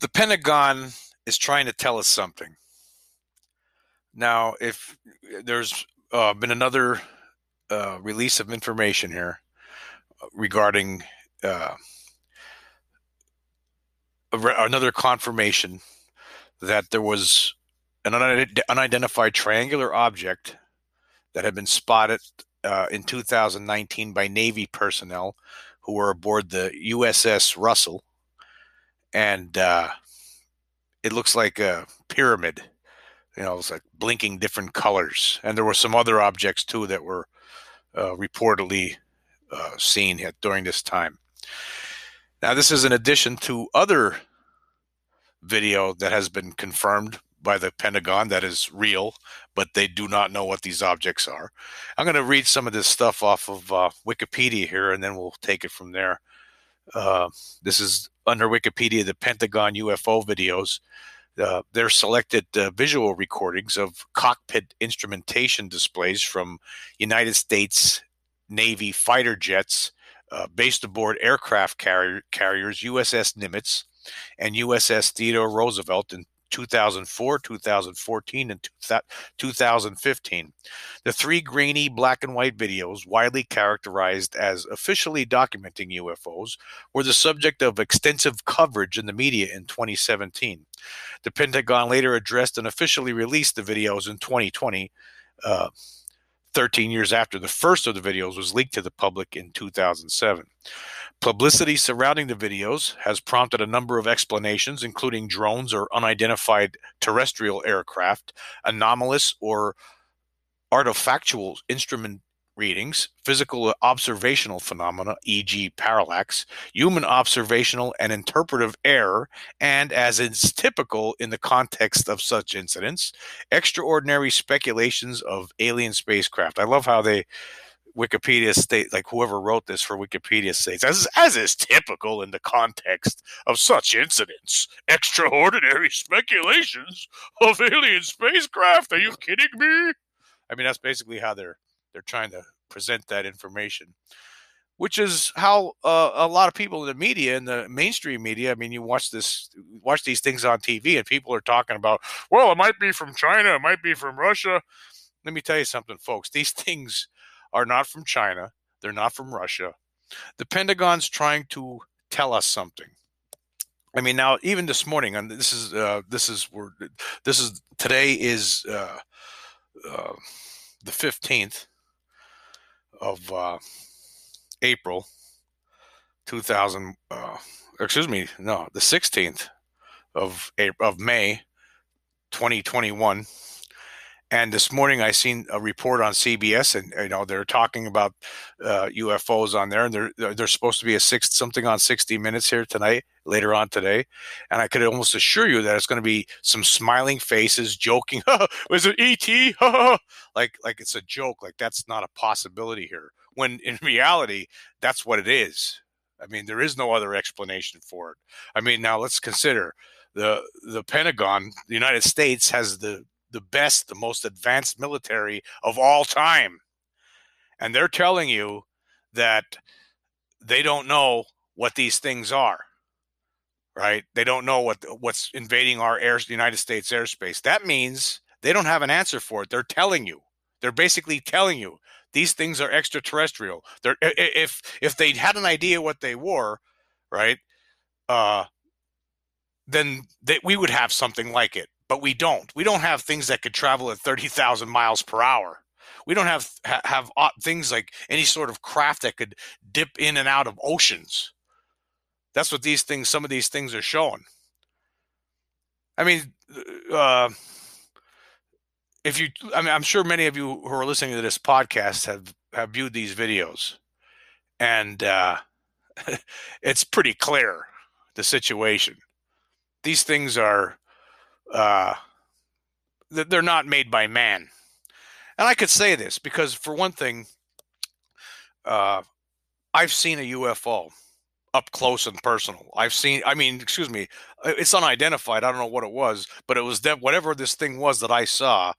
The Pentagon is trying to tell us something. Now, if there's uh, been another uh, release of information here regarding uh, another confirmation that there was an unidentified triangular object that had been spotted uh, in 2019 by Navy personnel who were aboard the USS Russell, and uh, it looks like a pyramid. You know, it's like blinking different colors, and there were some other objects too that were uh, reportedly uh, seen at, during this time. Now, this is in addition to other video that has been confirmed by the Pentagon that is real, but they do not know what these objects are. I'm going to read some of this stuff off of uh, Wikipedia here, and then we'll take it from there. Uh, this is under Wikipedia, the Pentagon UFO videos. Uh, they're selected uh, visual recordings of cockpit instrumentation displays from United States Navy fighter jets uh, based aboard aircraft carrier, carriers USS Nimitz and USS Theodore Roosevelt in 2004, 2014, and 2015. The three grainy black and white videos, widely characterized as officially documenting UFOs, were the subject of extensive coverage in the media in 2017. The Pentagon later addressed and officially released the videos in 2020. Uh, 13 years after the first of the videos was leaked to the public in 2007. Publicity surrounding the videos has prompted a number of explanations, including drones or unidentified terrestrial aircraft, anomalous or artifactual instrument readings, physical observational phenomena, e.g., parallax, human observational and interpretive error, and, as is typical in the context of such incidents, extraordinary speculations of alien spacecraft. I love how they Wikipedia state, like whoever wrote this for Wikipedia states, as, as is typical in the context of such incidents, extraordinary speculations of alien spacecraft. Are you kidding me? I mean, that's basically how they're they're trying to present that information, which is how uh, a lot of people in the media, in the mainstream media, I mean, you watch this, watch these things on TV, and people are talking about, well, it might be from China, it might be from Russia. Let me tell you something, folks. These things are not from China. They're not from Russia. The Pentagon's trying to tell us something. I mean, now even this morning, and this is uh, this is where this is today is uh, uh, the fifteenth of uh, April, two thousand. Uh, excuse me, no, the sixteenth of April, of May, twenty twenty one. And this morning, I seen a report on CBS, and you know they're talking about uh, UFOs on there, and they're they're supposed to be a six something on sixty minutes here tonight, later on today, and I could almost assure you that it's going to be some smiling faces, joking. Was it ET? like like it's a joke. Like that's not a possibility here. When in reality, that's what it is. I mean, there is no other explanation for it. I mean, now let's consider the the Pentagon, the United States has the the best, the most advanced military of all time. And they're telling you that they don't know what these things are. Right? They don't know what what's invading our air United States airspace. That means they don't have an answer for it. They're telling you. They're basically telling you these things are extraterrestrial. They're if if they had an idea what they were, right? Uh then they, we would have something like it but we don't. We don't have things that could travel at 30,000 miles per hour. We don't have have things like any sort of craft that could dip in and out of oceans. That's what these things, some of these things are showing. I mean, uh, if you, I mean, I'm sure many of you who are listening to this podcast have have viewed these videos, and uh, it's pretty clear the situation. These things are uh, that they're not made by man. And I could say this because, for one thing, uh, I've seen a UFO up close and personal. I've seen, I mean, excuse me, uh, it's unidentified. I don't know what it was, but it was that whatever this thing was that I saw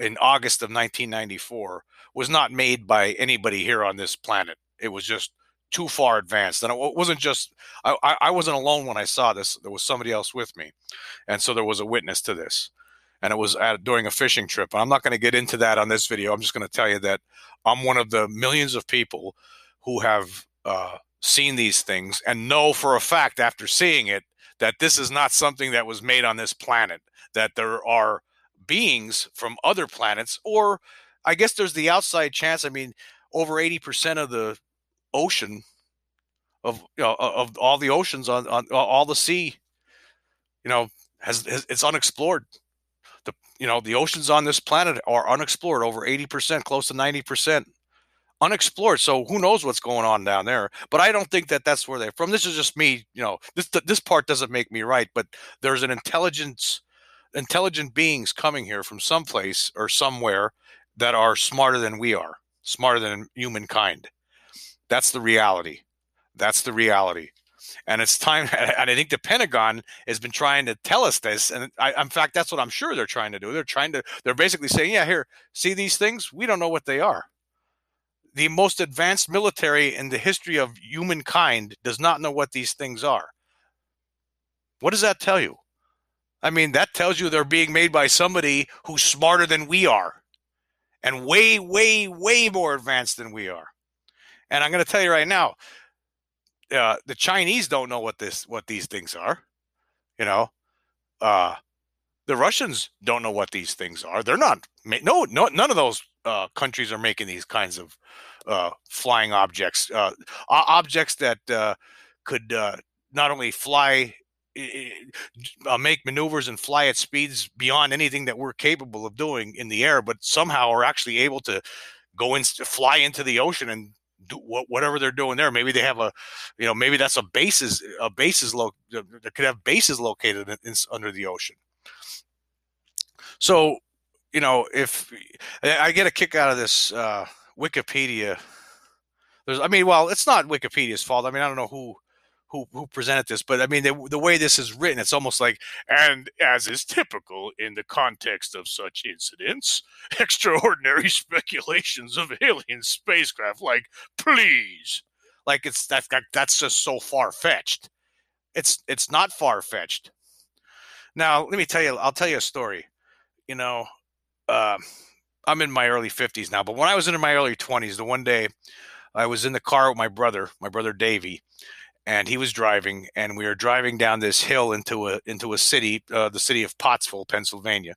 in August of 1994 was not made by anybody here on this planet. It was just too far advanced. And it wasn't just, I, I wasn't alone when I saw this. There was somebody else with me. And so there was a witness to this. And it was at, during a fishing trip. And I'm not going to get into that on this video. I'm just going to tell you that I'm one of the millions of people who have uh, seen these things and know for a fact after seeing it that this is not something that was made on this planet, that there are beings from other planets, or I guess there's the outside chance. I mean, over 80% of the ocean of you know of all the oceans on, on all the sea you know has, has it's unexplored. The you know the oceans on this planet are unexplored over 80% close to 90% unexplored so who knows what's going on down there? But i don't think that that's where they're from. This is just me you know this this part doesn't make me right but there's an intelligence intelligent beings coming here from someplace or somewhere that are smarter than we are smarter than humankind that's the reality. That's the reality. And it's time. And I think the Pentagon has been trying to tell us this. And I, in fact, that's what I'm sure they're trying to do. They're trying to, they're basically saying, yeah, here, see these things? We don't know what they are. The most advanced military in the history of humankind does not know what these things are. What does that tell you? I mean, that tells you they're being made by somebody who's smarter than we are and way, way, way more advanced than we are. And I'm going to tell you right now, uh, the Chinese don't know what this what these things are. You know, uh, the Russians don't know what these things are. They're not no no none of those uh, countries are making these kinds of uh, flying objects uh, objects that uh, could uh, not only fly uh, make maneuvers and fly at speeds beyond anything that we're capable of doing in the air, but somehow are actually able to go and fly into the ocean and do whatever they're doing there. Maybe they have a, you know, maybe that's a bases a bases lo- that could have bases located in, in, under the ocean. So, you know, if I get a kick out of this uh, Wikipedia, there's, I mean, well, it's not Wikipedia's fault. I mean, I don't know who who who presented this, but I mean the, the way this is written, it's almost like and as is typical in the context of such incidents, extraordinary speculations of alien spacecraft. Like, please, like it's that, that that's just so far fetched. It's it's not far fetched. Now, let me tell you, I'll tell you a story. You know, uh, I'm in my early 50s now, but when I was in my early 20s, the one day I was in the car with my brother, my brother Davey, and he was driving, and we were driving down this hill into a into a city, uh, the city of Pottsville, Pennsylvania.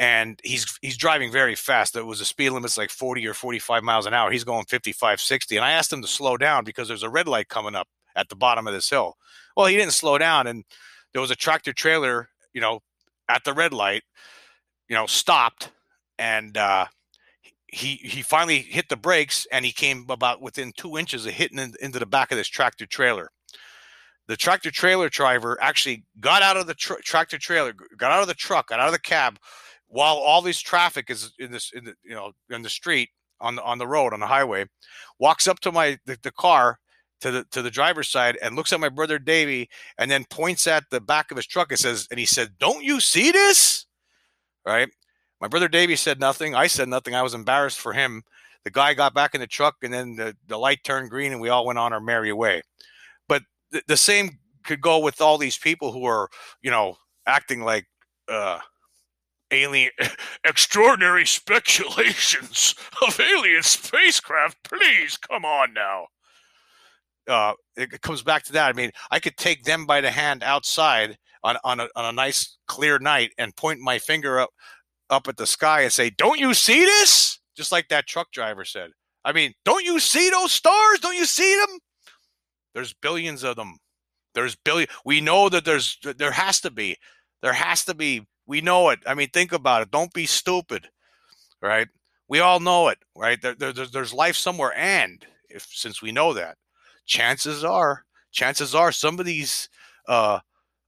And he's he's driving very fast. There was a speed limit like 40 or 45 miles an hour. He's going 55, 60. And I asked him to slow down because there's a red light coming up at the bottom of this hill. Well, he didn't slow down, and there was a tractor trailer, you know, at the red light, you know, stopped, and uh, he he finally hit the brakes and he came about within two inches of hitting in, into the back of this tractor trailer. The tractor trailer driver actually got out of the tr- tractor trailer, got out of the truck, got out of the cab, while all this traffic is in this in the you know in the street on the on the road on the highway. Walks up to my the, the car to the to the driver's side and looks at my brother Davy and then points at the back of his truck and says and he said, "Don't you see this?" Right? My brother Davey said nothing. I said nothing. I was embarrassed for him. The guy got back in the truck, and then the, the light turned green, and we all went on our merry way. But th- the same could go with all these people who are, you know, acting like uh, alien, extraordinary speculations of alien spacecraft. Please, come on now. Uh, it comes back to that. I mean, I could take them by the hand outside on on a, on a nice clear night and point my finger up up at the sky and say, Don't you see this? Just like that truck driver said. I mean, don't you see those stars? Don't you see them? There's billions of them. There's billion. We know that there's there has to be. There has to be. We know it. I mean, think about it. Don't be stupid, right? We all know it, right? There, there, there's life somewhere, and if since we know that, chances are, chances are, some of these uh,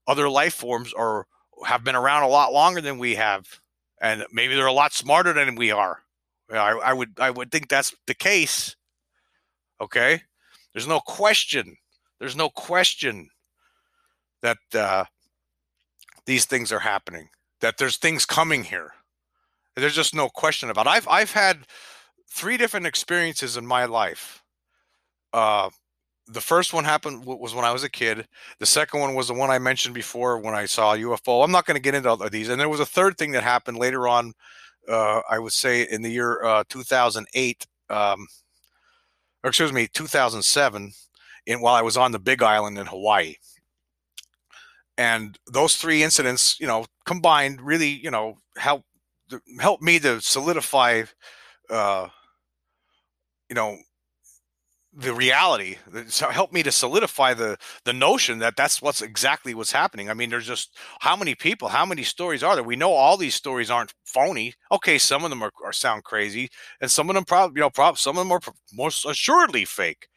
other life forms are have been around a lot longer than we have, and maybe they're a lot smarter than we are. I, I would I would think that's the case. Okay, there's no question. There's no question that uh, these things are happening. That there's things coming here. There's just no question about. It. I've I've had three different experiences in my life. Uh, the first one happened was when I was a kid. The second one was the one I mentioned before when I saw UFO. I'm not going to get into all of these. And there was a third thing that happened later on. Uh, I would say in the year uh, 2008, um, or excuse me, 2007, in while I was on the Big Island in Hawaii. And those three incidents, you know, combined, really, you know, help help me to solidify, uh, you know, the reality so helped me to solidify the the notion that that's what's exactly what's happening. I mean there's just how many people how many stories are there? We know all these stories aren't phony. Okay some of them are, are sound crazy and some of them probably you know probably some of them are most assuredly fake.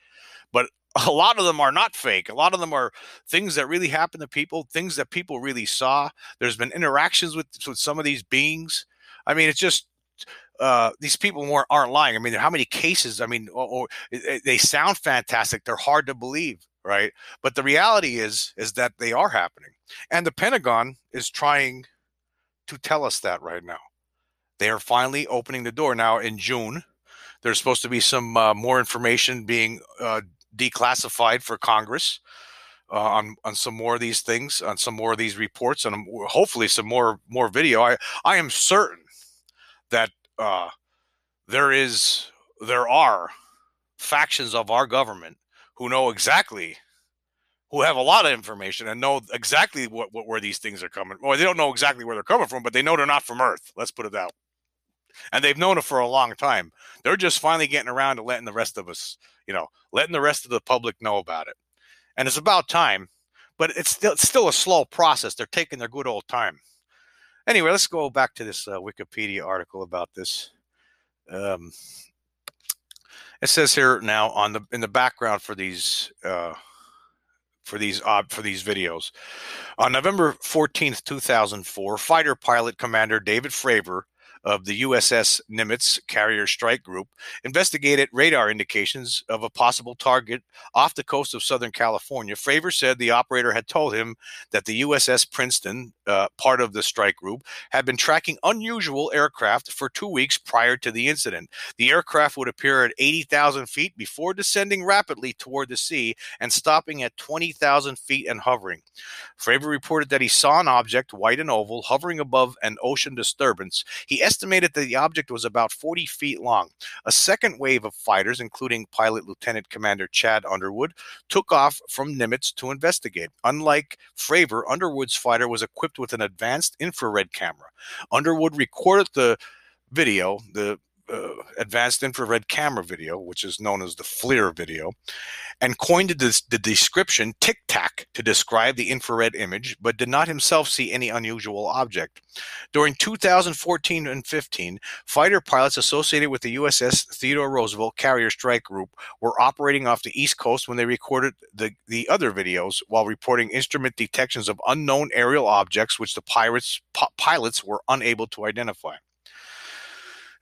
But a lot of them are not fake. A lot of them are things that really happen to people things that people really saw. There's been interactions with with some of these beings. I mean it's just uh, these people weren't, aren't lying. I mean, how many cases? I mean, or, or, they sound fantastic. They're hard to believe, right? But the reality is, is that they are happening, and the Pentagon is trying to tell us that right now. They are finally opening the door now. In June, there's supposed to be some uh, more information being uh, declassified for Congress. Uh, on on some more of these things, on some more of these reports, and hopefully some more more video. I I am certain that uh, there is there are factions of our government who know exactly who have a lot of information and know exactly what, what where these things are coming. Well, they don't know exactly where they're coming from, but they know they're not from Earth. Let's put it that. And they've known it for a long time. They're just finally getting around to letting the rest of us, you know, letting the rest of the public know about it. And it's about time, but it's still, it's still a slow process. They're taking their good old time. Anyway, let's go back to this uh, Wikipedia article about this. Um, it says here now on the in the background for these uh, for these uh, for these videos. On November 14th, 2004, fighter pilot commander David Fravor of the USS Nimitz Carrier Strike Group investigated radar indications of a possible target off the coast of Southern California. Fravor said the operator had told him that the USS Princeton, uh, part of the strike group, had been tracking unusual aircraft for two weeks prior to the incident. The aircraft would appear at 80,000 feet before descending rapidly toward the sea and stopping at 20,000 feet and hovering. Fravor reported that he saw an object, white and oval, hovering above an ocean disturbance. He estimated that the object was about 40 feet long. A second wave of fighters, including pilot Lieutenant Commander Chad Underwood, took off from Nimitz to investigate. Unlike Fravor, Underwood's fighter was equipped with an advanced infrared camera. Underwood recorded the video, the uh, advanced infrared camera video, which is known as the FLIR video, and coined the, the description tic tac to describe the infrared image, but did not himself see any unusual object. During 2014 and 15, fighter pilots associated with the USS Theodore Roosevelt Carrier Strike Group were operating off the East Coast when they recorded the, the other videos while reporting instrument detections of unknown aerial objects which the pirates, pilots were unable to identify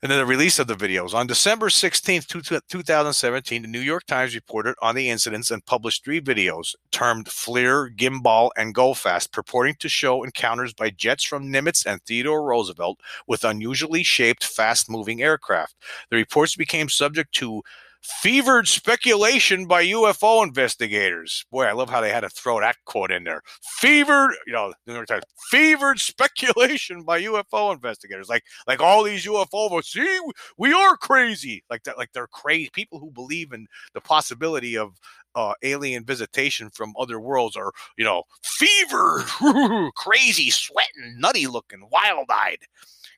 and then the release of the videos. On December 16th, 2017, the New York Times reported on the incidents and published three videos termed FLIR, Gimbal, and Go Fast, purporting to show encounters by jets from Nimitz and Theodore Roosevelt with unusually shaped, fast moving aircraft. The reports became subject to fevered speculation by UFO investigators. Boy, I love how they had to throw that quote in there. Fevered, you know, New York Times, fevered speculation by UFO investigators. Like, like all these UFO, see, we are crazy. Like that, like they're crazy. People who believe in the possibility of uh, alien visitation from other worlds are, you know, fevered, crazy, sweating, nutty looking, wild eyed.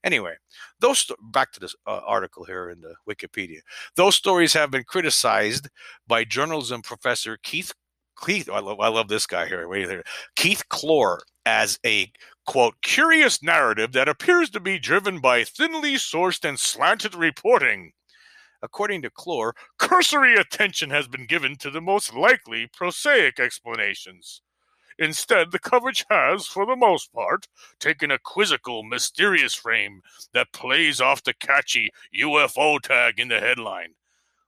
Anyway, those back to this uh, article here in the Wikipedia. Those stories have been criticized by journalism professor Keith. Keith, I love, I love this guy here. Wait here, Keith Kloor as a quote curious narrative that appears to be driven by thinly sourced and slanted reporting. According to Kloor, cursory attention has been given to the most likely prosaic explanations. Instead, the coverage has, for the most part, taken a quizzical, mysterious frame that plays off the catchy UFO tag in the headline.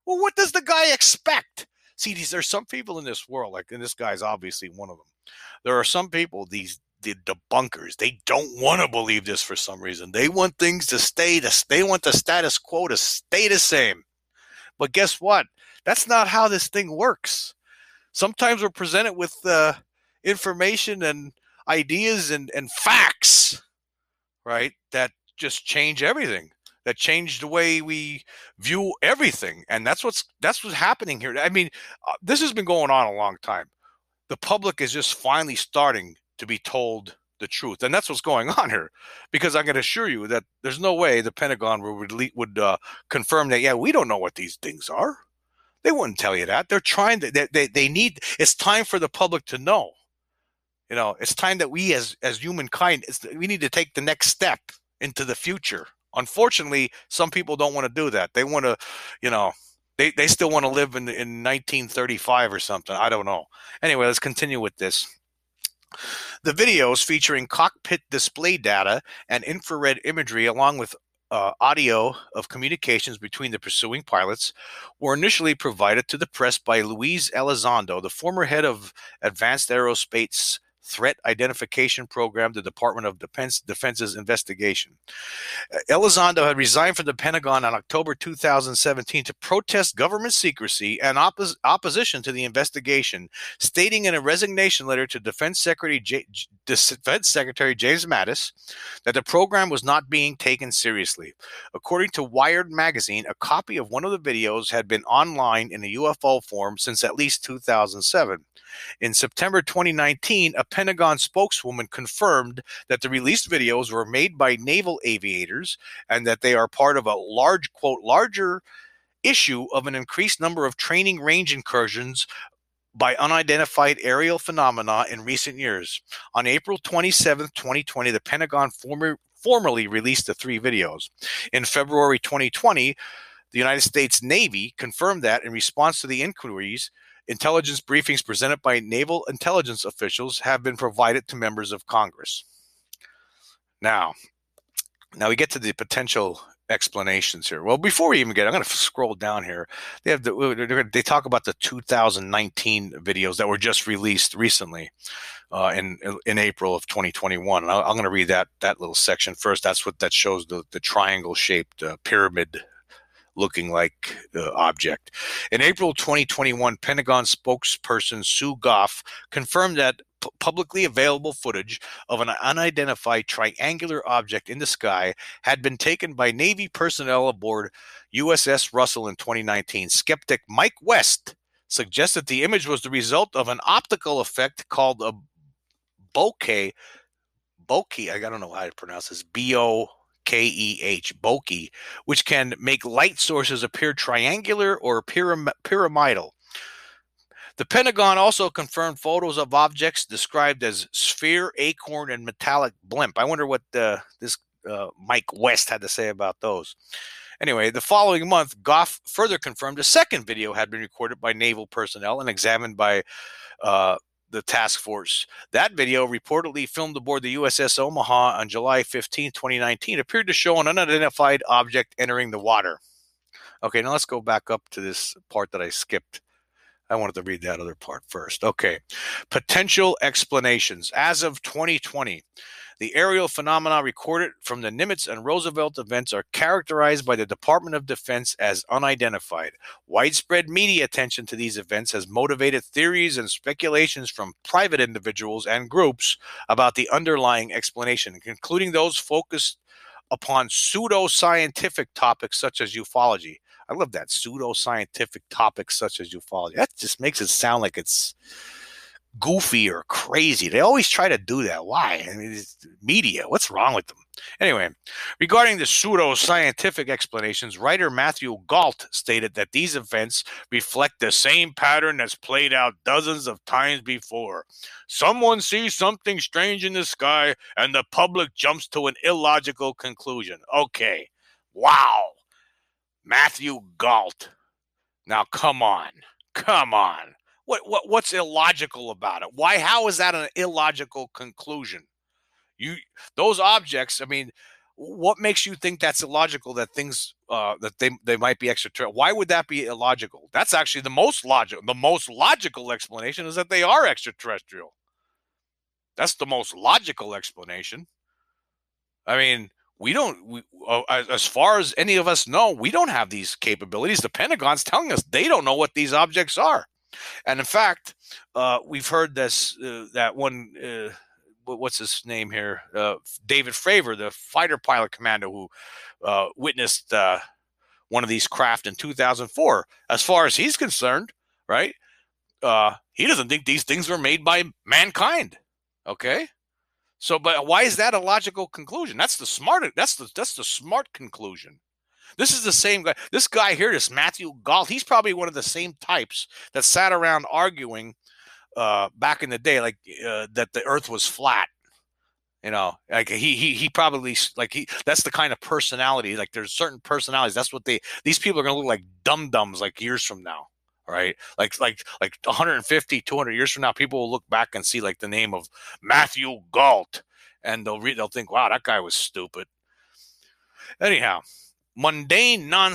Well, what does the guy expect? See, these there's some people in this world, like, and this guy's obviously one of them. There are some people, these the debunkers, they don't want to believe this for some reason. They want things to stay the they want the status quo to stay the same. But guess what? That's not how this thing works. Sometimes we're presented with uh, information and ideas and, and facts, right? That just change everything. That change the way we view everything, and that's what's that's what's happening here. I mean, uh, this has been going on a long time. The public is just finally starting to be told the truth, and that's what's going on here. Because I can assure you that there's no way the Pentagon would would uh, confirm that. Yeah, we don't know what these things are. They wouldn't tell you that. They're trying to. They, they, they need. It's time for the public to know you know it's time that we as as humankind we need to take the next step into the future. Unfortunately some people don't want to do that. They want to you know they, they still want to live in, in 1935 or something. I don't know. Anyway let's continue with this. The videos featuring cockpit display data and infrared imagery along with uh, audio of communications between the pursuing pilots were initially provided to the press by Luis Elizondo, the former head of Advanced Aerospace Threat Identification Program, the Department of Defense, Defense's investigation. Uh, Elizondo had resigned from the Pentagon on October 2017 to protest government secrecy and oppos- opposition to the investigation, stating in a resignation letter to Defense Secretary, J- Defense Secretary James Mattis that the program was not being taken seriously. According to Wired magazine, a copy of one of the videos had been online in a UFO form since at least 2007. In September 2019, a Pentagon spokeswoman confirmed that the released videos were made by naval aviators and that they are part of a large, quote, larger issue of an increased number of training range incursions by unidentified aerial phenomena in recent years. On April 27, 2020, the Pentagon former, formally released the three videos. In February 2020, the United States Navy confirmed that in response to the inquiries, Intelligence briefings presented by naval intelligence officials have been provided to members of Congress. Now, now we get to the potential explanations here. Well, before we even get, I'm going to scroll down here. They have the, they talk about the 2019 videos that were just released recently uh, in in April of 2021. And I'm going to read that that little section first. That's what that shows the the triangle shaped uh, pyramid looking like the object. In April 2021, Pentagon spokesperson Sue Gough confirmed that p- publicly available footage of an unidentified triangular object in the sky had been taken by Navy personnel aboard USS Russell in 2019. Skeptic Mike West suggested the image was the result of an optical effect called a bokeh. Bokeh, I don't know how to pronounce this. B O K E H, bokeh, which can make light sources appear triangular or pyram- pyramidal. The Pentagon also confirmed photos of objects described as sphere, acorn, and metallic blimp. I wonder what uh, this uh, Mike West had to say about those. Anyway, the following month, Gough further confirmed a second video had been recorded by naval personnel and examined by uh, the task force. That video, reportedly filmed aboard the USS Omaha on July 15, 2019, appeared to show an unidentified object entering the water. Okay, now let's go back up to this part that I skipped. I wanted to read that other part first. Okay. Potential explanations. As of 2020, the aerial phenomena recorded from the Nimitz and Roosevelt events are characterized by the Department of Defense as unidentified. Widespread media attention to these events has motivated theories and speculations from private individuals and groups about the underlying explanation, including those focused upon pseudo-scientific topics such as ufology. I love that pseudo-scientific topics such as ufology. That just makes it sound like it's goofy or crazy. They always try to do that. Why? I mean, media. What's wrong with them? Anyway, regarding the pseudo scientific explanations, writer Matthew Gault stated that these events reflect the same pattern that's played out dozens of times before. Someone sees something strange in the sky, and the public jumps to an illogical conclusion. Okay. Wow. Matthew Gault. Now, come on, come on. What, what what's illogical about it? Why? How is that an illogical conclusion? You those objects. I mean, what makes you think that's illogical? That things uh, that they they might be extraterrestrial. Why would that be illogical? That's actually the most logical. The most logical explanation is that they are extraterrestrial. That's the most logical explanation. I mean, we don't we, uh, as far as any of us know we don't have these capabilities the pentagon's telling us they don't know what these objects are and in fact uh, we've heard this uh, that one uh, what's his name here uh, david fravor the fighter pilot commander who uh, witnessed one of these craft in 2004 as far as he's concerned right he doesn't think these things were made by mankind okay so, but why is that a logical conclusion? That's the smart. That's the that's the smart conclusion. This is the same guy. This guy here, this Matthew Gault, he's probably one of the same types that sat around arguing uh, back in the day, like uh, that the Earth was flat. You know, like he he he probably like he that's the kind of personality. Like there's certain personalities. That's what they these people are gonna look like dum dums like years from now right? Like like like 150, 200 years from now, people will look back and see like the name of Matthew Gault, and they'll read, they'll think, wow, that guy was stupid. Anyhow, mundane non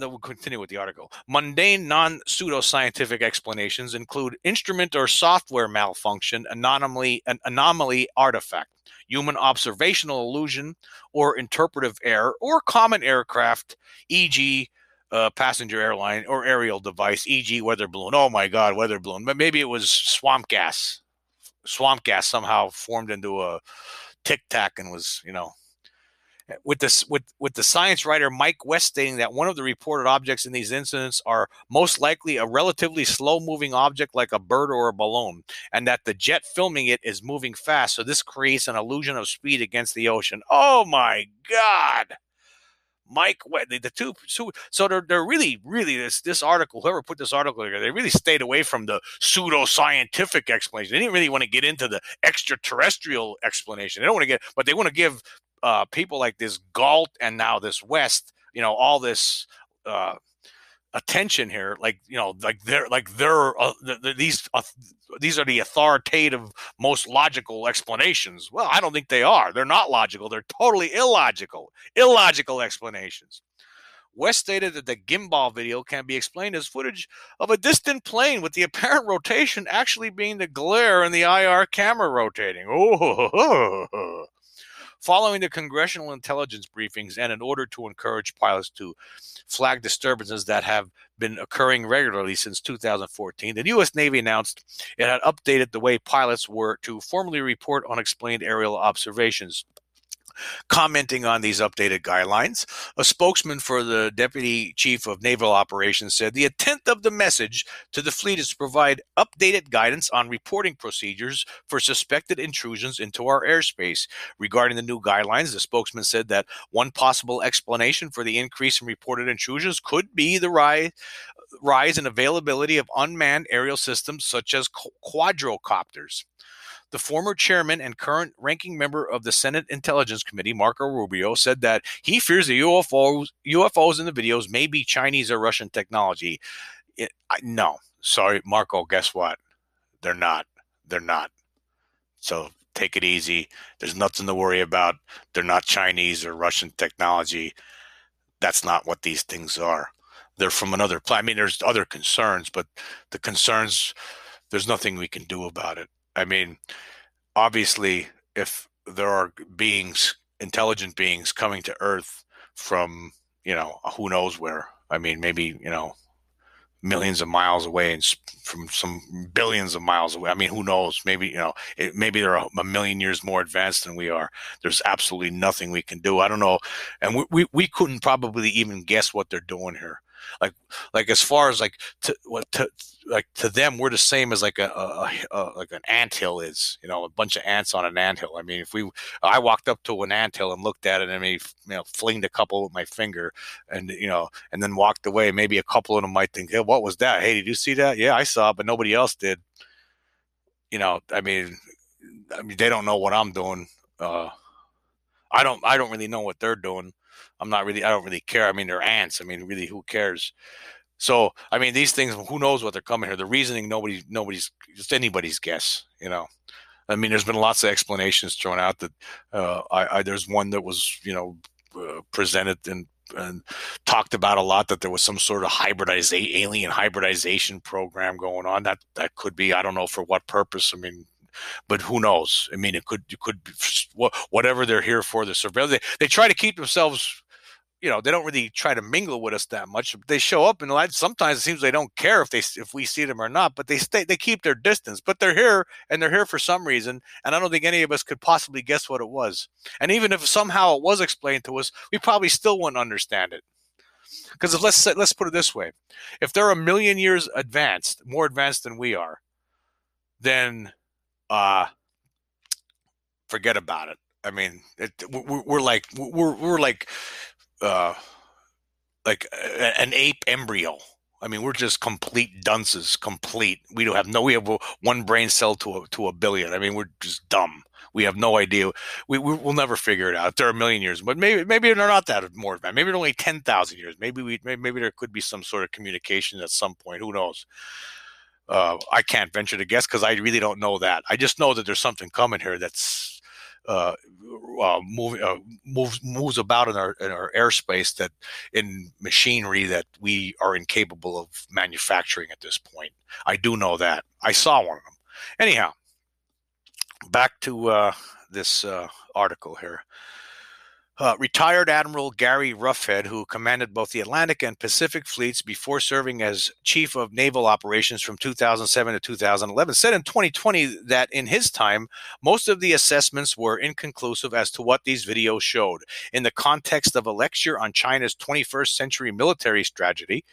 we'll continue with the article mundane non pseudoscientific explanations include instrument or software malfunction anomaly an anomaly artifact human observational illusion or interpretive error or common aircraft e.g uh, passenger airline or aerial device, e.g., weather balloon. Oh my God, weather balloon. But maybe it was swamp gas. Swamp gas somehow formed into a tic tac and was, you know, with this with with the science writer Mike West stating that one of the reported objects in these incidents are most likely a relatively slow moving object like a bird or a balloon and that the jet filming it is moving fast so this creates an illusion of speed against the ocean oh my god Mike the, the two so, so they're they're really really this this article whoever put this article together they really stayed away from the pseudo scientific explanation. They didn't really want to get into the extraterrestrial explanation. They don't want to get, but they want to give uh, people like this Gault and now this West, you know, all this. Uh, attention here like you know like they're like they're uh, the, these uh, these are the authoritative most logical explanations. Well i don't think they are. They're not logical. They're totally illogical illogical explanations. West stated that the gimbal video can be explained as footage of a distant plane with the apparent rotation actually being the glare in the ir camera rotating. Oh Following the congressional intelligence briefings and in order to encourage pilots to flag disturbances that have been occurring regularly since 2014, the U.S. Navy announced it had updated the way pilots were to formally report unexplained aerial observations. Commenting on these updated guidelines, a spokesman for the Deputy Chief of Naval Operations said the intent of the message to the fleet is to provide updated guidance on reporting procedures for suspected intrusions into our airspace. Regarding the new guidelines, the spokesman said that one possible explanation for the increase in reported intrusions could be the rise rise in availability of unmanned aerial systems such as quadrocopters. The former chairman and current ranking member of the Senate Intelligence Committee, Marco Rubio, said that he fears the UFOs, UFOs in the videos may be Chinese or Russian technology. It, I, no, sorry, Marco. Guess what? They're not. They're not. So take it easy. There's nothing to worry about. They're not Chinese or Russian technology. That's not what these things are. They're from another planet. I mean, there's other concerns, but the concerns, there's nothing we can do about it. I mean, obviously, if there are beings, intelligent beings coming to Earth from, you know, who knows where, I mean, maybe, you know, millions of miles away and from some billions of miles away. I mean, who knows? Maybe, you know, it, maybe they're a, a, million years more advanced than we are. There's absolutely nothing we can do. I don't know. And we, we, we couldn't probably even guess what they're doing here like like as far as like to what to like to them we're the same as like a, a, a, like an ant hill is you know a bunch of ants on an ant hill i mean if we i walked up to an ant hill and looked at it and maybe you know flinged a couple with my finger and you know and then walked away maybe a couple of them might think hey what was that hey did you see that yeah i saw it but nobody else did you know i mean i mean they don't know what i'm doing uh i don't i don't really know what they're doing I'm not really. I don't really care. I mean, they're ants. I mean, really, who cares? So, I mean, these things. Who knows what they're coming here? The reasoning, nobody, nobody's, just anybody's guess. You know. I mean, there's been lots of explanations thrown out that uh, I, I, there's one that was, you know, uh, presented and and talked about a lot that there was some sort of hybridization, alien hybridization program going on. That that could be. I don't know for what purpose. I mean, but who knows? I mean, it could it could be whatever they're here for. The surveillance. They, they try to keep themselves you know they don't really try to mingle with us that much. They show up and sometimes it seems they don't care if they if we see them or not, but they stay they keep their distance. But they're here and they're here for some reason, and I don't think any of us could possibly guess what it was. And even if somehow it was explained to us, we probably still wouldn't understand it. Because let's let's put it this way: if they're a million years advanced, more advanced than we are, then uh, forget about it. I mean, it, we're, we're like we're we're like uh, like an ape embryo. I mean, we're just complete dunces. Complete. We don't have no. We have one brain cell to a to a billion. I mean, we're just dumb. We have no idea. We, we will never figure it out. There are a million years, but maybe maybe they're not that more. Maybe they're only ten thousand years. Maybe we maybe, maybe, there could be some sort of communication at some point. Who knows? Uh, I can't venture to guess because I really don't know that. I just know that there's something coming here that's uh, uh, move, uh, moves moves about in our in our airspace that in machinery that we are incapable of manufacturing at this point. I do know that. I saw one of them. Anyhow, back to uh, this uh, article here. Uh, retired Admiral Gary Roughead, who commanded both the Atlantic and Pacific fleets before serving as Chief of Naval Operations from 2007 to 2011, said in 2020 that in his time, most of the assessments were inconclusive as to what these videos showed. In the context of a lecture on China's 21st century military strategy,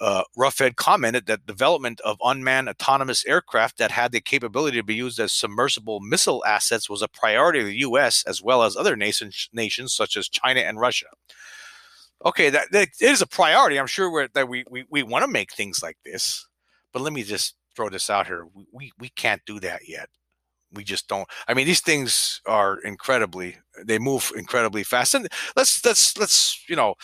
uh, Roughead commented that development of unmanned autonomous aircraft that had the capability to be used as submersible missile assets was a priority of the U.S. as well as other nations, nations such as China and Russia. Okay, that, that is a priority. I'm sure that we, we, we want to make things like this, but let me just throw this out here. We, we, we can't do that yet. We just don't. I mean, these things are incredibly. They move incredibly fast. And let's let's let's you know,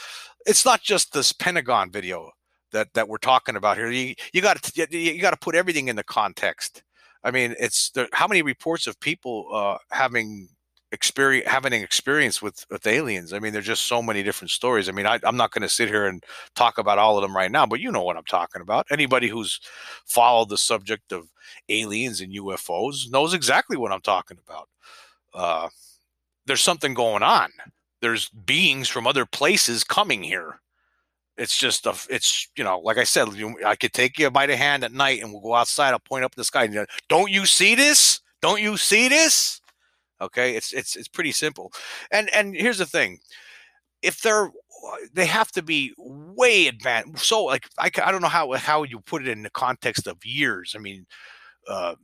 it's not just this Pentagon video that that we're talking about here. You you got to you got to put everything in the context. I mean, it's there, how many reports of people uh, having experience having experience with with aliens. I mean, there's just so many different stories. I mean, I, am not going to sit here and talk about all of them right now, but you know what I'm talking about. Anybody who's followed the subject of aliens and UFOs knows exactly what I'm talking about. Uh, there's something going on. There's beings from other places coming here it's just a, it's you know, like I said, I could take you by the hand at night and we'll go outside. I'll point up the sky. And, Don't you see this? Don't you see this? Okay, it's it's it's pretty simple. And and here's the thing: if they're they have to be way advanced. So like I, I don't know how how you put it in the context of years. I mean, uh,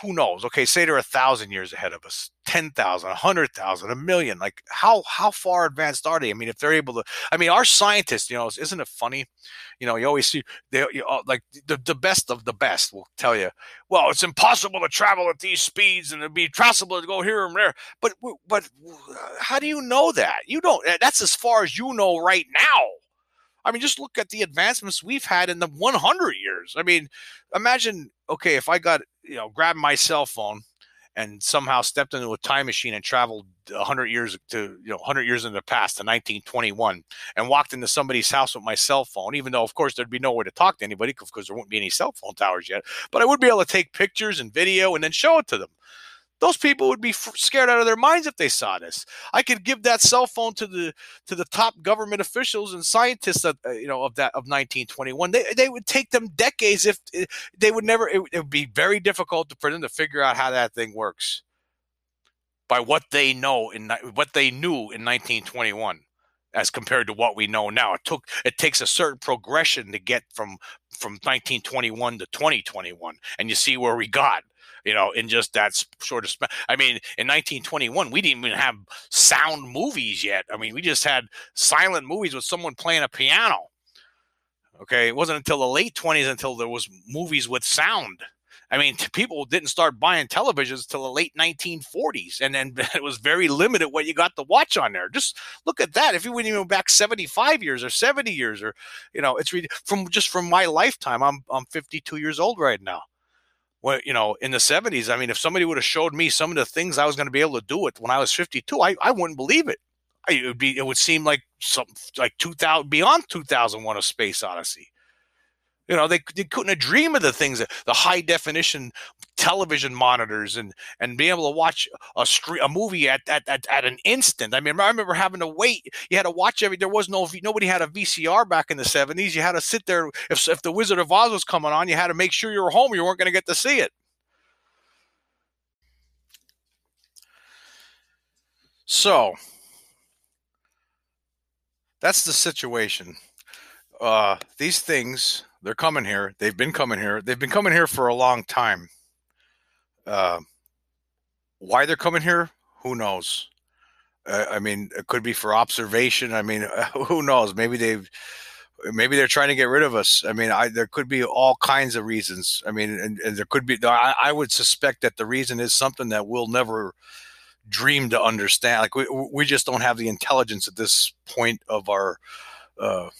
who knows? Okay, say they're a thousand years ahead of us, ten thousand, a hundred thousand, a million. Like how how far advanced are they? I mean, if they're able to, I mean, our scientists, you know, isn't it funny? You know, you always see they you know, like the the best of the best will tell you, well, it's impossible to travel at these speeds and it'd be possible to go here and there. But but how do you know that? You don't. That's as far as you know right now. I mean, just look at the advancements we've had in the 100 years. I mean, imagine, okay, if I got you know, grabbed my cell phone and somehow stepped into a time machine and traveled 100 years to you know 100 years in the past to 1921 and walked into somebody's house with my cell phone even though of course there'd be no way to talk to anybody because there wouldn't be any cell phone towers yet but i would be able to take pictures and video and then show it to them those people would be scared out of their minds if they saw this. I could give that cell phone to the to the top government officials and scientists of uh, you know of that of 1921. They they would take them decades if uh, they would never. It, it would be very difficult for them to figure out how that thing works by what they know in what they knew in 1921 as compared to what we know now. It took it takes a certain progression to get from from 1921 to 2021, and you see where we got you know, in just that sort of. Sp- I mean, in 1921, we didn't even have sound movies yet. I mean, we just had silent movies with someone playing a piano. Okay, it wasn't until the late 20s until there was movies with sound, I mean, people didn't start buying televisions till the late 1940s, and then it was very limited what you got to watch on there. Just look at that. If you went even back 75 years or 70 years, or you know, it's from just from my lifetime. I'm I'm 52 years old right now. Well, you know, in the 70s, I mean, if somebody would have showed me some of the things I was going to be able to do it when I was 52, I, I wouldn't believe it. I, it would be it would seem like some like 2000 beyond 2001 a space odyssey you know, they, they couldn't have dreamed of the things that the high definition television monitors and and being able to watch a stream, a movie at, at, at, at an instant. I mean, I remember having to wait. You had to watch every. There was no nobody had a VCR back in the seventies. You had to sit there. If if the Wizard of Oz was coming on, you had to make sure you were home. You weren't going to get to see it. So that's the situation. Uh, these things they're coming here. They've been coming here. They've been coming here for a long time. Uh, why they're coming here, who knows? Uh, I mean, it could be for observation. I mean, who knows? Maybe they've, maybe they're trying to get rid of us. I mean, I, there could be all kinds of reasons. I mean, and, and there could be. I, I, would suspect that the reason is something that we'll never dream to understand. Like we, we just don't have the intelligence at this point of our. Uh,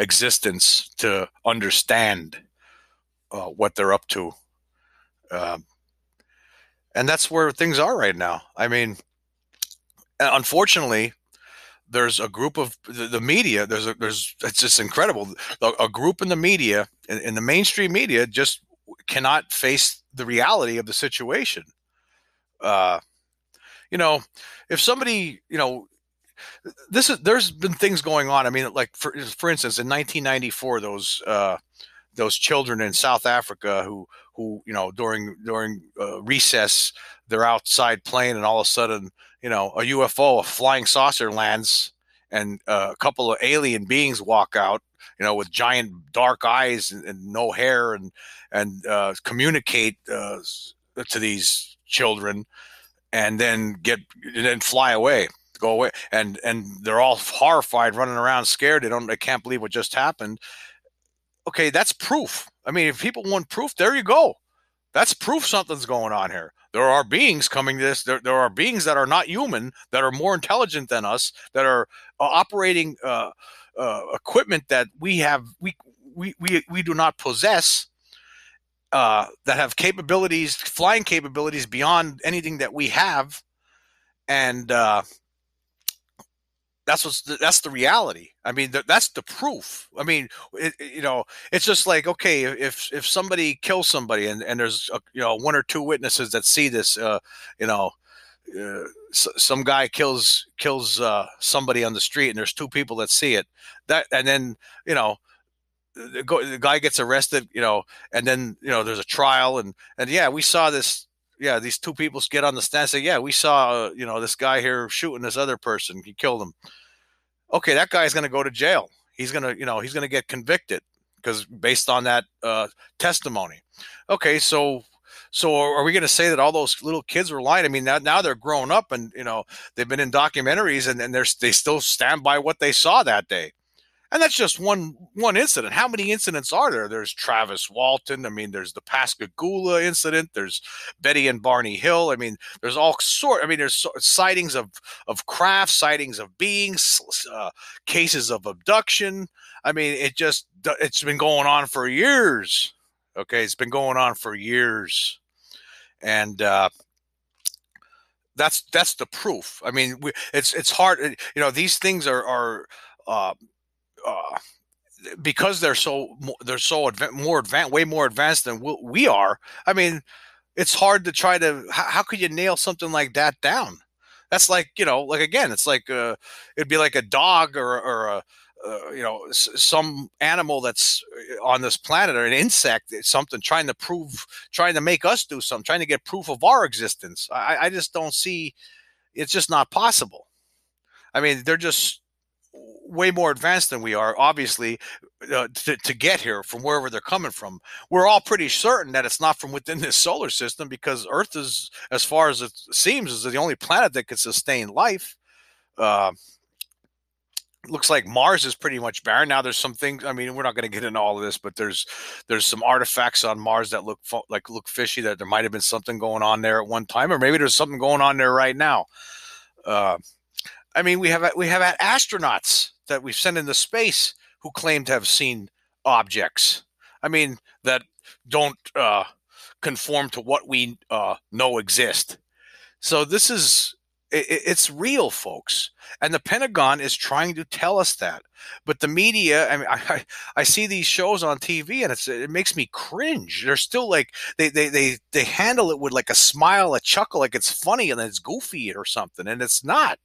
existence to understand uh, what they're up to. Um, and that's where things are right now. I mean, unfortunately, there's a group of the, the, media. There's a, there's it's just incredible. A, a group in the media, in, in, the mainstream media, just cannot face the reality of the situation. Uh, you know, if somebody, you know, this is there's been things going on. I mean, like for for instance, in 1994, those uh, those children in South Africa who who you know during during uh, recess they're outside playing, and all of a sudden you know a UFO, a flying saucer lands, and uh, a couple of alien beings walk out, you know, with giant dark eyes and, and no hair, and and uh, communicate uh, to these children, and then get and then fly away go away and and they're all horrified running around scared. They don't they can't believe what just happened. Okay that's proof. I mean if people want proof there you go. That's proof something's going on here. There are beings coming this. There, there are beings that are not human that are more intelligent than us that are uh, operating uh, uh, equipment that we have we we we, we do not possess uh, that have capabilities flying capabilities beyond anything that we have. And uh, that's what's the, that's the reality. I mean, that's the proof. I mean, it, you know, it's just like okay, if if somebody kills somebody and and there's a, you know one or two witnesses that see this, uh, you know, uh, some guy kills kills uh, somebody on the street and there's two people that see it, that and then you know. The, the guy gets arrested, you know, and then you know there's a trial, and and yeah, we saw this yeah, these two people get on the stand and say, yeah, we saw, uh, you know, this guy here shooting this other person. He killed him. Okay, that guy's going to go to jail. He's going to, you know, he's going to get convicted because based on that uh, testimony. Okay, so so are we going to say that all those little kids were lying? I mean, now, now they're grown up and you know they've been in documentaries and, and they're they still stand by what they saw that day and that's just one one incident. How many incidents are there? There's Travis Walton. I mean, there's the Pascagoula incident. There's Betty and Barney Hill. I mean, there's all sort. I mean, there's sightings of of craft, sightings of beings, uh, cases of abduction. I mean, it just it's been going on for years. Okay, it's been going on for years, and. uh that's that's the proof. I mean, we, it's it's hard. You know, these things are are uh, uh, because they're so they're so adva- more advanced, way more advanced than we are. I mean, it's hard to try to. How, how could you nail something like that down? That's like you know, like again, it's like uh, it'd be like a dog or or a uh, you know some animal that's uh, on this planet or an insect something trying to prove trying to make us do something trying to get proof of our existence i, I just don't see it's just not possible i mean they're just way more advanced than we are, obviously, uh, to, to get here from wherever they're coming from. We're all pretty certain that it's not from within this solar system because Earth is, as far as it seems, is the only planet that could sustain life. Uh, looks like Mars is pretty much barren now. There's some things. I mean, we're not going to get into all of this, but there's there's some artifacts on Mars that look fo- like look fishy. That there might have been something going on there at one time, or maybe there's something going on there right now. Uh, I mean, we have we have had astronauts that we've sent into space who claim to have seen objects. I mean, that don't uh, conform to what we uh, know exist. So this is it, it's real, folks, and the Pentagon is trying to tell us that. But the media, I mean, I, I see these shows on TV, and it's it makes me cringe. They're still like they they they they handle it with like a smile, a chuckle, like it's funny, and it's goofy or something, and it's not.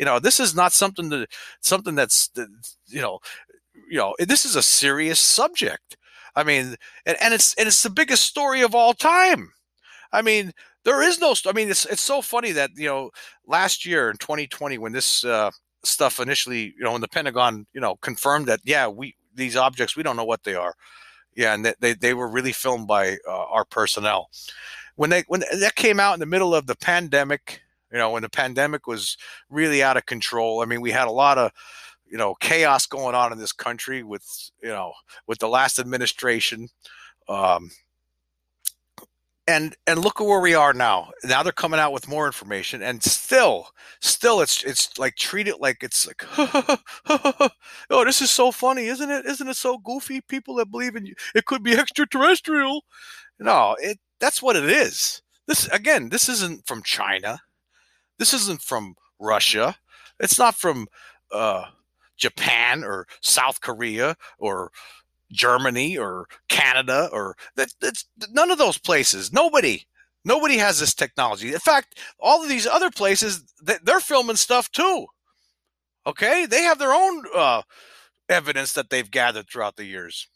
You know, this is not something that something that's you know, you know, this is a serious subject. I mean, and, and it's and it's the biggest story of all time. I mean, there is no. I mean, it's it's so funny that you know last year in 2020 when this uh, stuff initially, you know, when the Pentagon, you know, confirmed that yeah, we these objects we don't know what they are. Yeah, and they they were really filmed by uh, our personnel. When they when that came out in the middle of the pandemic, you know, when the pandemic was really out of control. I mean, we had a lot of you know chaos going on in this country with you know with the last administration um, and and look at where we are now. Now they're coming out with more information and still still it's it's like treat it like it's like oh this is so funny isn't it? Isn't it so goofy? People that believe in you it could be extraterrestrial. No it that's what it is. This again this isn't from china this isn't from russia it's not from uh Japan or South Korea or Germany or Canada or that, none of those places. Nobody, nobody has this technology. In fact, all of these other places, they're filming stuff too. Okay, they have their own uh, evidence that they've gathered throughout the years.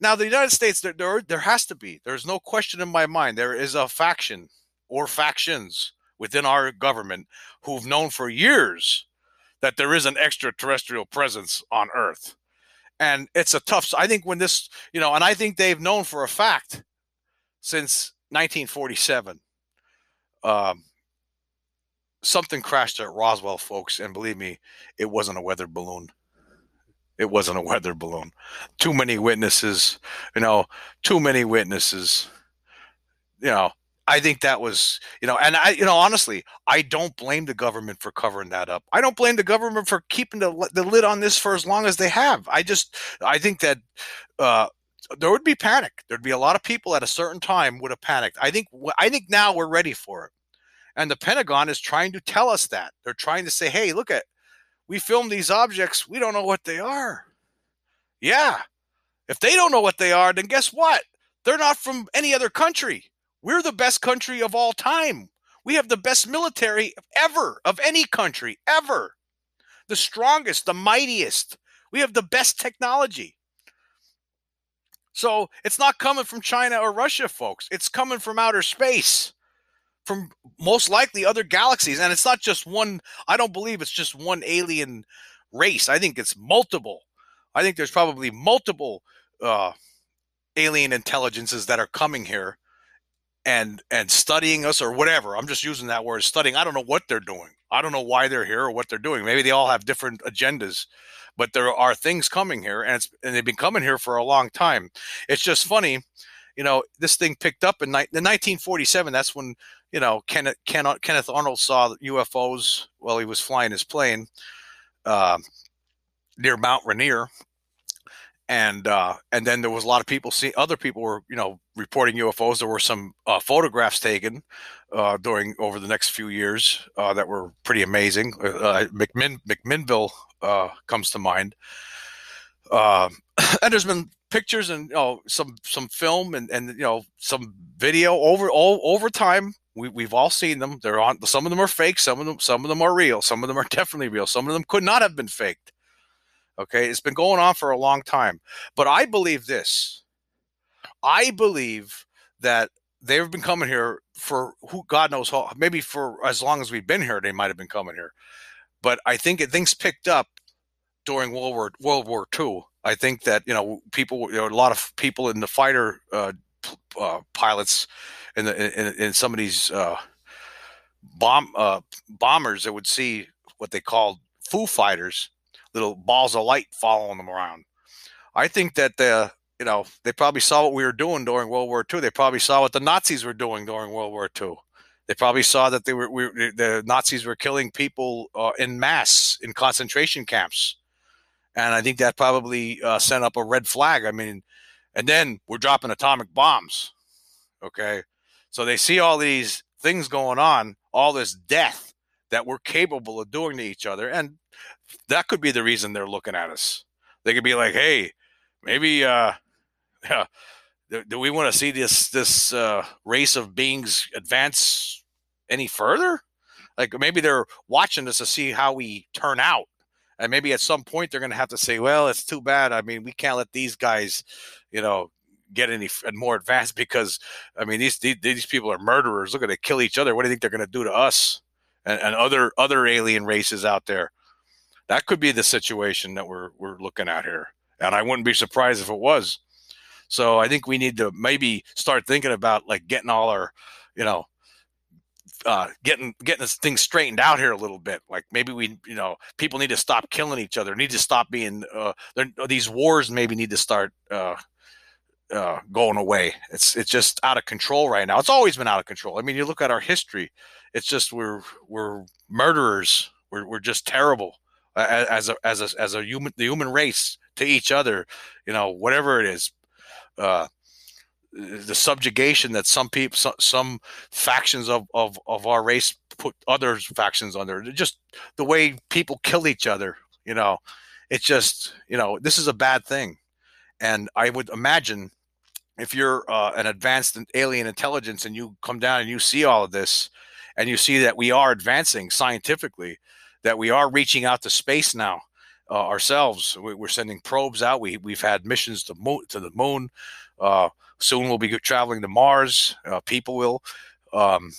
Now, the United States, there, there, there has to be. There's no question in my mind. There is a faction or factions within our government who've known for years that there is an extraterrestrial presence on Earth. And it's a tough. I think when this, you know, and I think they've known for a fact since 1947. Um, something crashed at Roswell, folks, and believe me, it wasn't a weather balloon. It wasn't a weather balloon. Too many witnesses, you know, too many witnesses. You know, I think that was, you know, and I, you know, honestly, I don't blame the government for covering that up. I don't blame the government for keeping the the lid on this for as long as they have. I just, I think that uh, there would be panic. There'd be a lot of people at a certain time would have panicked. I think, I think now we're ready for it, and the Pentagon is trying to tell us that. They're trying to say, hey, look at, we filmed these objects. We don't know what they are. Yeah, if they don't know what they are, then guess what? They're not from any other country we're the best country of all time. We have the best military ever, of any country, ever. The strongest, the mightiest. We have the best technology. So it's not coming from China or Russia, folks. It's coming from outer space, from most likely other galaxies. And it's not just one, I don't believe it's just one alien race. I think it's multiple. I think there's probably multiple uh, alien intelligences that are coming here and and studying us or whatever. I'm just using that word studying. I don't know what they're doing. I don't know why they're here or what they're doing. Maybe they all have different agendas, but there are things coming here, and it's and they've been coming here for a long time. It's just funny, you know. This thing picked up in, ni- in 1947. That's when you know Kenneth Kenneth Arnold saw UFOs while he was flying his plane uh, near Mount Rainier, and uh, and then there was a lot of people see other people were you know reporting UFOs. There were some uh, photographs taken uh, during over the next few years uh, that were pretty amazing. Uh, uh, McMinn, McMinnville comes to mind, um, and there's been pictures and you know some some film and and you know some video over all over time. We, we've all seen them. They're on. Some of them are fake. Some of them some of them are real. Some of them are definitely real. Some of them could not have been faked Okay, it's been going on for a long time. But I believe this. I believe that they've been coming here for who God knows how maybe for as long as we've been here, they might have been coming here. But I think it, things picked up during World War World War II. I think that you know people, you know, a lot of people in the fighter uh, uh, pilots in, the, in, in some of these uh, bomb uh, bombers that would see what they called Foo Fighters little balls of light following them around. I think that the you know they probably saw what we were doing during World War II. They probably saw what the Nazis were doing during World War II. They probably saw that they were we, the Nazis were killing people uh, in mass in concentration camps, and I think that probably uh, sent up a red flag. I mean, and then we're dropping atomic bombs. Okay, so they see all these things going on, all this death that we're capable of doing to each other, and that could be the reason they're looking at us. They could be like, "Hey, maybe uh, do, do we want to see this this uh, race of beings advance any further? Like maybe they're watching us to see how we turn out, and maybe at some point they're going to have to say, "Well, it's too bad. I mean, we can't let these guys, you know, get any more advanced because I mean these these, these people are murderers. Look at they kill each other. What do you think they're going to do to us and, and other other alien races out there? That could be the situation that we're we're looking at here, and I wouldn't be surprised if it was. So I think we need to maybe start thinking about like getting all our, you know, uh, getting getting this thing straightened out here a little bit. Like maybe we, you know, people need to stop killing each other. Need to stop being uh, these wars. Maybe need to start uh, uh, going away. It's it's just out of control right now. It's always been out of control. I mean, you look at our history. It's just we're we're murderers. We're we're just terrible as a as a as a human the human race to each other. You know, whatever it is. Uh, the subjugation that some people some, factions of, of of our race put other factions under just the way people kill each other you know it's just you know this is a bad thing and i would imagine if you're uh, an advanced alien intelligence and you come down and you see all of this and you see that we are advancing scientifically that we are reaching out to space now uh, ourselves we, are sending probes out we, we've had missions to, to the moon uh, soon we'll be traveling to mars uh, people will um,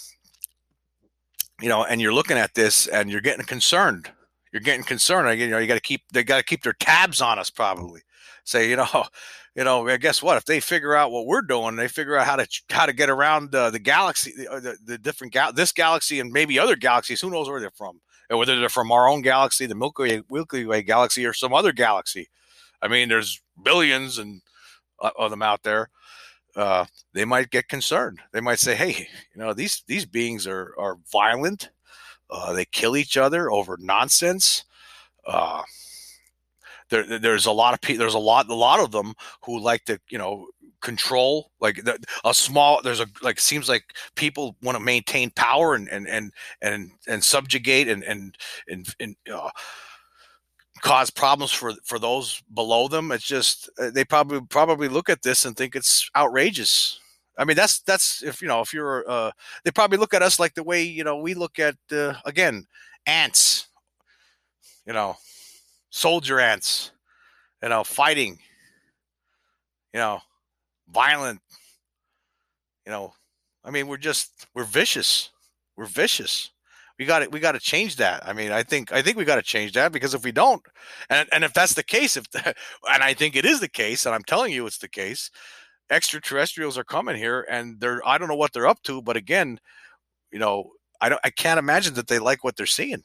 you know and you're looking at this and you're getting concerned you're getting concerned you know you got to keep they got to keep their tabs on us probably say you know you know, guess what? If they figure out what we're doing, they figure out how to how to get around uh, the galaxy, the, the, the different gal- this galaxy and maybe other galaxies. Who knows where they're from? Or whether they're from our own galaxy, the Milky Way, Milky Way galaxy, or some other galaxy. I mean, there's billions and uh, of them out there. Uh, they might get concerned. They might say, "Hey, you know, these these beings are are violent. Uh, they kill each other over nonsense." Uh, there, there's a lot of people there's a lot a lot of them who like to you know control like a small there's a like seems like people want to maintain power and and and and, and subjugate and and and, and uh, cause problems for for those below them it's just uh, they probably probably look at this and think it's outrageous I mean, that's that's if you know if you're uh, they probably look at us like the way you know we look at uh, again ants. You know, soldier ants, you know, fighting, you know, violent, you know. I mean, we're just we're vicious. We're vicious. We got it. We got to change that. I mean, I think I think we got to change that because if we don't, and and if that's the case, if the, and I think it is the case, and I'm telling you it's the case, extraterrestrials are coming here, and they're I don't know what they're up to, but again, you know, I don't I can't imagine that they like what they're seeing.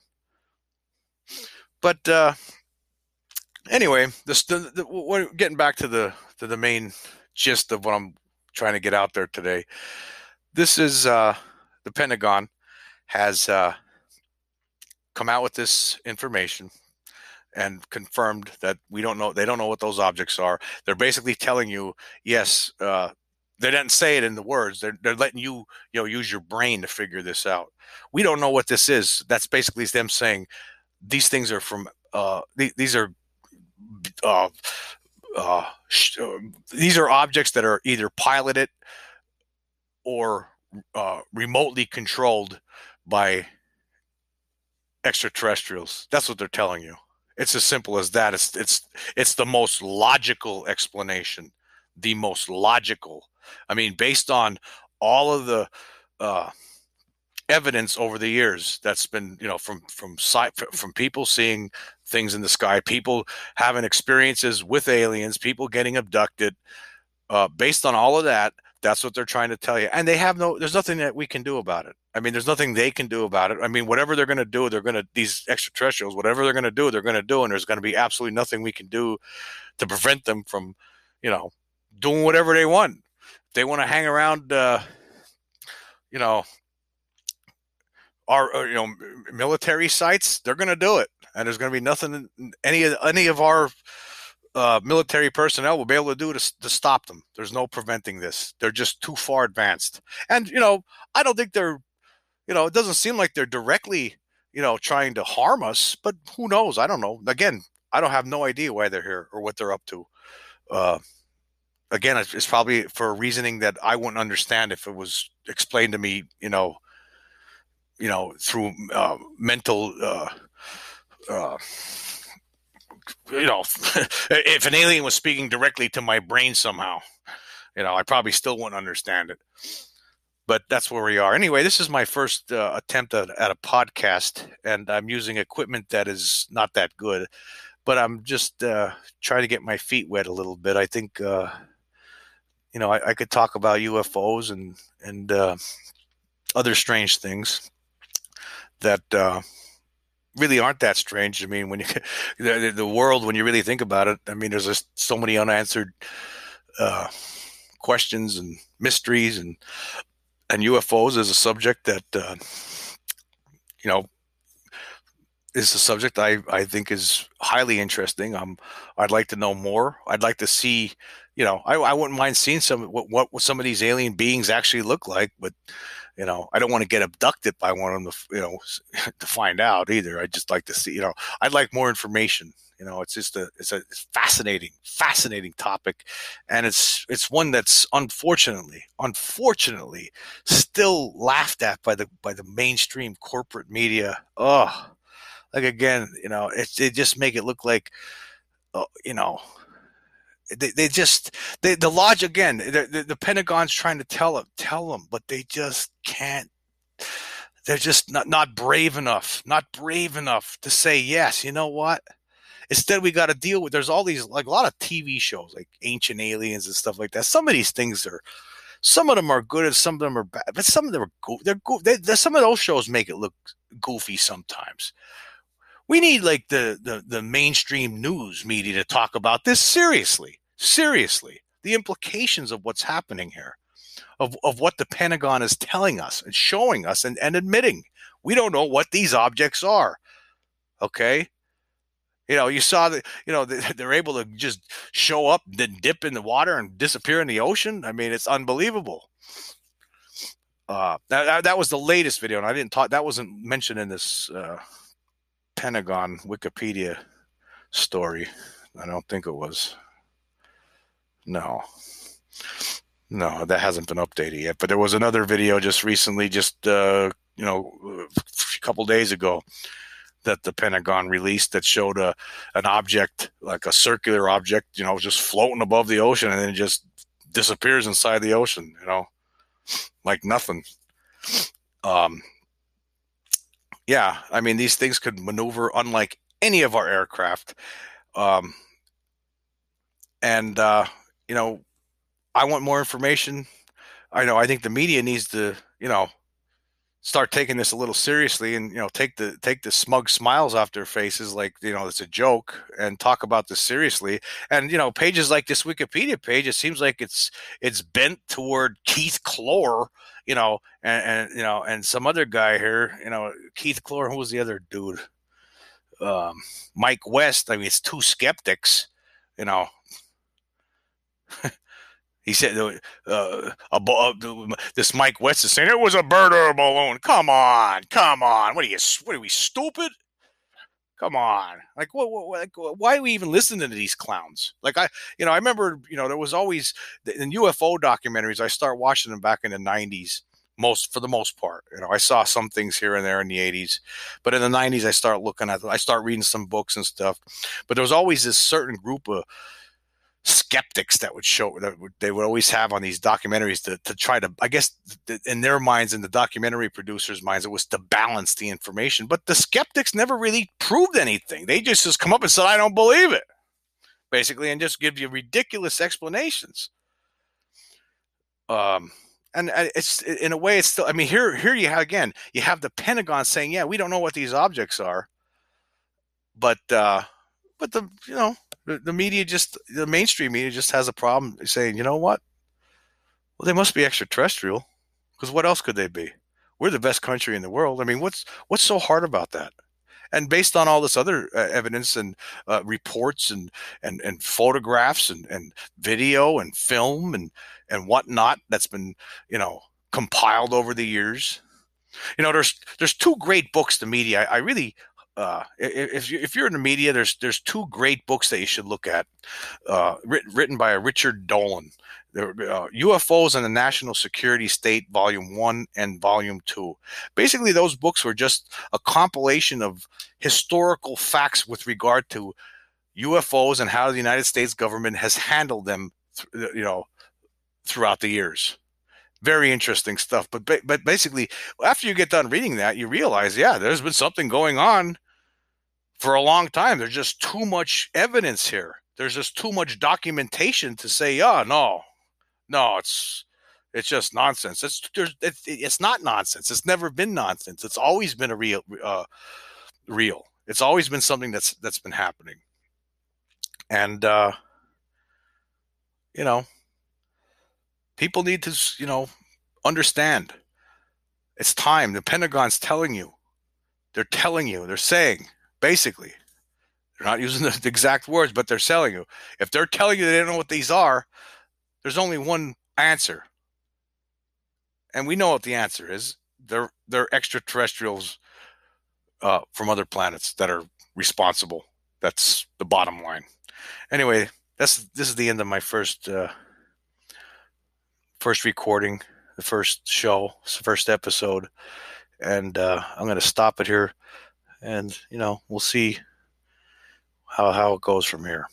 But uh, anyway, this the, the, we're getting back to the to the main gist of what I'm trying to get out there today. This is uh, the Pentagon has uh, come out with this information and confirmed that we don't know they don't know what those objects are. They're basically telling you, yes, uh, they didn't say it in the words. They're they're letting you you know use your brain to figure this out. We don't know what this is. That's basically them saying these things are from uh, th- these are uh, uh, sh- uh, these are objects that are either piloted or uh, remotely controlled by extraterrestrials. That's what they're telling you. It's as simple as that. It's it's it's the most logical explanation, the most logical. I mean, based on all of the uh, evidence over the years that's been you know from from from people seeing things in the sky people having experiences with aliens people getting abducted uh, based on all of that That's what they're trying to tell you. And they have no, there's nothing that we can do about it. I mean, there's nothing they can do about it. I mean, whatever they're going to do, they're going to, these extraterrestrials, whatever they're going to do, they're going to do. And there's going to be absolutely nothing we can do to prevent them from, you know, doing whatever they want. If they want to hang around, uh, you know, our, uh, you know, military sites, they're going to do it. And there's going to be nothing, any of, any of our, uh, military personnel will be able to do to, to stop them. There's no preventing this. They're just too far advanced. And, you know, I don't think they're, you know, it doesn't seem like they're directly, you know, trying to harm us, but who knows? I don't know. Again, I don't have no idea why they're here or what they're up to. Uh, again, it's, it's probably for a reasoning that I wouldn't understand if it was explained to me, you know, you know, through uh, mental, uh, uh, you know, if an alien was speaking directly to my brain somehow, you know, I probably still wouldn't understand it. But that's where we are. Anyway, this is my first uh, attempt at, at, a podcast, and I'm using equipment that is not that good. But I'm just uh, trying to get my feet wet a little bit. I think, uh, you know, I, I, could talk about UFOs and and uh, other strange things that uh, really aren't that strange. I mean, when you the, the world, when you really think about it, I mean, there's just so many unanswered uh, questions and mysteries, and and UFOs is a subject that uh, you know is a subject I, I think is highly interesting. Um, I'd like to know more. I'd like to see, you know, I, I wouldn't mind seeing some what, what some of these alien beings actually look like, but you know, I don't want to get abducted by one of them, to, you know, to find out either. I just like to see, you know, I'd like more information. You know, it's just a, it's a fascinating, fascinating topic, and it's it's one that's unfortunately, unfortunately, still laughed at by the by the mainstream corporate media. Oh, like again, you know, it they just make it look like, uh, you know, they, they just they, the lodge again the, the, pentagon's trying to tell them tell them but they just can't they're just not not brave enough not brave enough to say yes you know what? Instead we got to deal with there's all these like a lot of tv shows like ancient aliens and stuff like that. Some of these things are some of them are good and some of them are bad but some of them are go- they're, go- they, some of those shows make it look goofy sometimes we need like the, the the mainstream news media to talk about this seriously seriously the implications of what's happening here, of, of what the Pentagon is telling us and showing us and, and admitting. We don't know what these objects are. Okay. You know, you saw that, you know, they're able to just show up, then dip in the water and disappear in the ocean. I mean, it's unbelievable. Uh, that, that was the latest video, and I didn't talk, that wasn't mentioned in this uh, Pentagon Wikipedia story. I don't think it was. No. No, that hasn't been updated yet. But there was another video just recently, just uh, you know, a couple days ago, that the Pentagon released that showed a an object, like a circular object, you know, just floating above the ocean, and then it just disappears inside the ocean. You know, like nothing. Um, yeah, I mean, these things could maneuver unlike any of our aircraft. Um, and uh, you know, I want more information. I know I think the media needs to, you know, start taking this a little seriously and you know take the take the smug smiles off their faces like you know it's a joke and talk about this seriously. And you know pages like this wikipedia page it seems like it's it's bent toward keith Kloor you know and, and you know and some other guy here you know keith Kloor who was the other dude? Um, mike west i mean it's two skeptics you know he said, uh, uh, "This Mike West is saying it was a bird or a balloon." Come on, come on. What are you? What are we stupid? Come on. Like, what, what, like, why are we even listening to these clowns? Like, I, you know, I remember, you know, there was always in UFO documentaries. I start watching them back in the '90s, most for the most part. You know, I saw some things here and there in the '80s, but in the '90s, I start looking at, I start reading some books and stuff. But there was always this certain group of skeptics that would show that they would always have on these documentaries to, to try to i guess in their minds in the documentary producers minds it was to balance the information but the skeptics never really proved anything they just just come up and said i don't believe it basically and just give you ridiculous explanations um, and it's in a way it's still. I mean, here here you have again you have the Pentagon saying, yeah, we don't know what these objects are, but uh, but the you know the, the media just the mainstream media just has a problem saying, you know what? Well, they must be extraterrestrial, because what else could they be? We're the best country in the world. I mean, what's what's so hard about that? And based on all this other uh, evidence and uh, reports and, and and photographs and, and video and film and and whatnot that's been you know compiled over the years, you know, there's there's two great books. The media I, I really uh, if you, if you're in the media, there's there's two great books that you should look at, uh, written, written by Richard Dolan. Uh, UFOs and the National Security State, Volume One and Volume Two. Basically, those books were just a compilation of historical facts with regard to UFOs and how the United States government has handled them, th- you know, throughout the years very interesting stuff. But but basically, after you get done reading that, you realize, yeah, there's been something going on for a long time. There's just too much evidence here. There's just too much documentation to say, yeah, no, no, it's it's just nonsense. It's it's, it's not nonsense. It's never been nonsense. It's always been a real uh, real. It's always been something that's that's been happening. And uh, you know, people need to you know understand. It's time. The Pentagon's telling you. They're telling you. They're saying basically. They're not using the exact words, but they're telling you. If they're telling you they don't know what these are, there's only one answer. And we know what the answer is. They're they're extraterrestrials uh, from other planets that are responsible. That's the bottom line. Anyway, that's this is the end of my first uh, first recording, the first show, first episode, and uh, I'm going to stop it here and you know we'll see how how it goes from here.